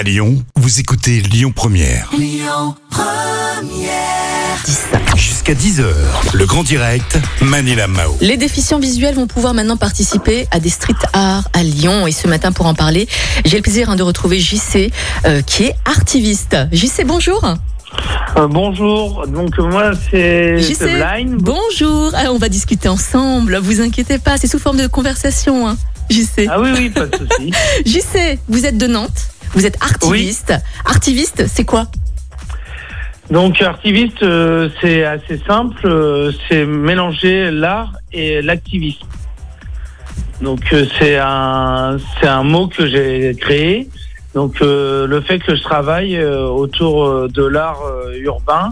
À Lyon, vous écoutez Lyon Première. Jusqu'à 10h, le grand direct, Manila Mao. Les déficients visuels vont pouvoir maintenant participer à des street art à Lyon. Et ce matin, pour en parler, j'ai le plaisir hein, de retrouver JC, euh, qui est artiviste. JC, bonjour. Euh, bonjour, donc moi c'est JC, c'est Blind. bonjour. Ah, on va discuter ensemble. Vous inquiétez pas, c'est sous forme de conversation. Hein. JC. Ah oui, oui, pas de souci. JC, vous êtes de Nantes. Vous êtes artiviste. Artiviste, c'est quoi? Donc artiviste, euh, c'est assez simple, euh, c'est mélanger l'art et l'activisme. Donc euh, c'est un c'est un mot que j'ai créé. Donc euh, le fait que je travaille euh, autour euh, de l'art urbain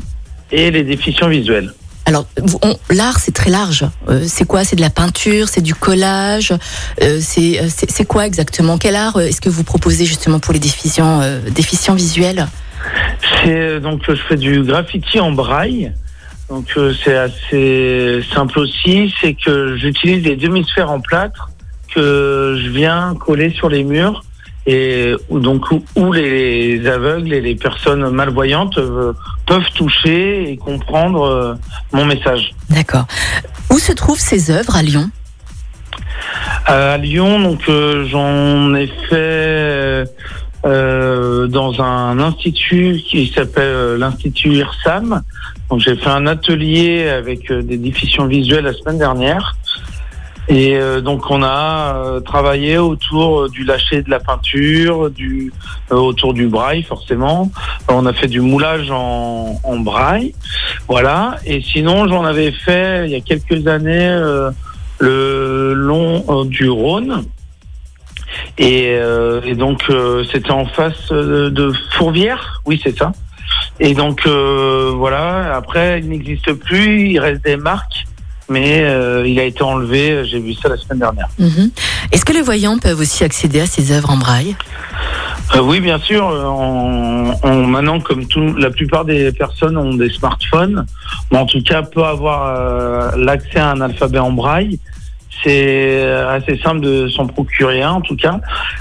et les déficients visuels. Alors, l'art, c'est très large. Euh, c'est quoi? C'est de la peinture, c'est du collage? euh, c'est, euh, quoi exactement? Quel art euh, est-ce que vous proposez justement pour les déficients, euh, déficients visuels? C'est donc je fais du graffiti en braille. Donc euh, c'est assez simple aussi, c'est que j'utilise des demi-sphères en plâtre que je viens coller sur les murs et où, donc où, les aveugles et les personnes malvoyantes euh, peuvent toucher et comprendre euh, mon message. D'accord. Où se trouvent ces œuvres à Lyon? À Lyon, donc euh, j'en ai fait euh, dans un institut qui s'appelle euh, l'institut IRSAM. Donc j'ai fait un atelier avec euh, des déficients visuels la semaine dernière. Et euh, donc on a euh, travaillé autour euh, du lâcher de la peinture, du euh, autour du braille forcément. On a fait du moulage en, en braille, voilà. Et sinon j'en avais fait il y a quelques années euh, le long euh, du Rhône. Et, et donc c'était en face euh, de Fourvière, oui c'est ça. Et donc voilà, après il n'existe plus, il reste des marques, mais euh, il a été enlevé, j'ai vu ça la semaine dernière. Mhm. Est-ce que les voyants peuvent aussi accéder à ces œuvres en braille? Euh, oui bien sûr, euh, on, on- maintenant comme tout, la plupart des personnes ont des smartphones, mais en tout cas peut avoir euh, l'accès à un alphabet en braille. C'est assez simple de s'en procurer un, en tout cas.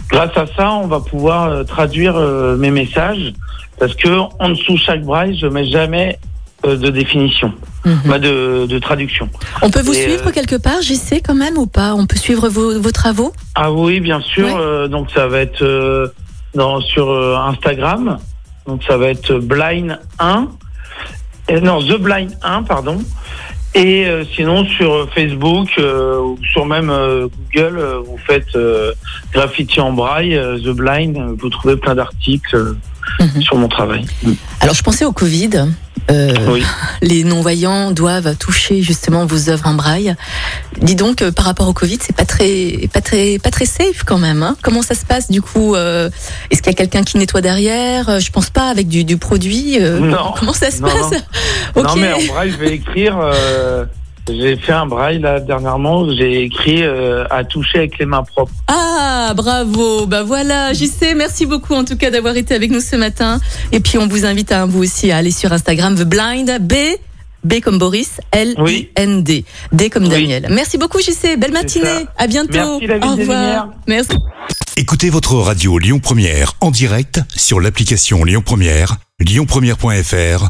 Grâce à ça, on va pouvoir euh, traduire euh, mes messages parce que en dessous de chaque braille, je mets jamais euh, de définition, Mhm. pas de, de traduction. On peut vous Et, suivre euh, quelque part, JC, quand même, ou pas? On peut suivre vos, vos travaux? Ah oui, bien sûr. Ouais. euh, donc ça va être euh, dans, sur Instagram. Donc ça va être Blind 1. Euh, non, The Blind 1, pardon. Et sinon sur Facebook ou sur même Google, vous faites graffiti en braille, The Blind, vous trouvez plein d'articles Mhm. sur mon travail. Alors, je pensais au Covid. Euh, Oui. les non-voyants doivent toucher justement vos œuvres en braille. Dis donc, euh, par rapport au Covid, c'est pas très, pas très, pas très safe quand même. Hein Comment ça se passe du coup euh, Est-ce qu'il y a quelqu'un qui nettoie derrière? Euh, Je pense pas avec du, du produit. Non. Comment ça se Non, passe? Non Ok. mais en braille, je vais écrire. J'ai fait un braille là dernièrement. où J'ai écrit euh, à toucher avec les mains propres. Ah, bravo. Bah voilà, JC, merci beaucoup en tout cas d'avoir été avec nous ce matin. Et puis on vous invite à vous aussi à aller sur Instagram The Blind B. B comme Boris, L I N D, D comme Oui. Daniel. Merci beaucoup JC, belle matinée, à bientôt. Merci, Au revoir. Merci. Écoutez votre radio Lyon Première en direct sur l'application Lyon Première, lyonpremière.fr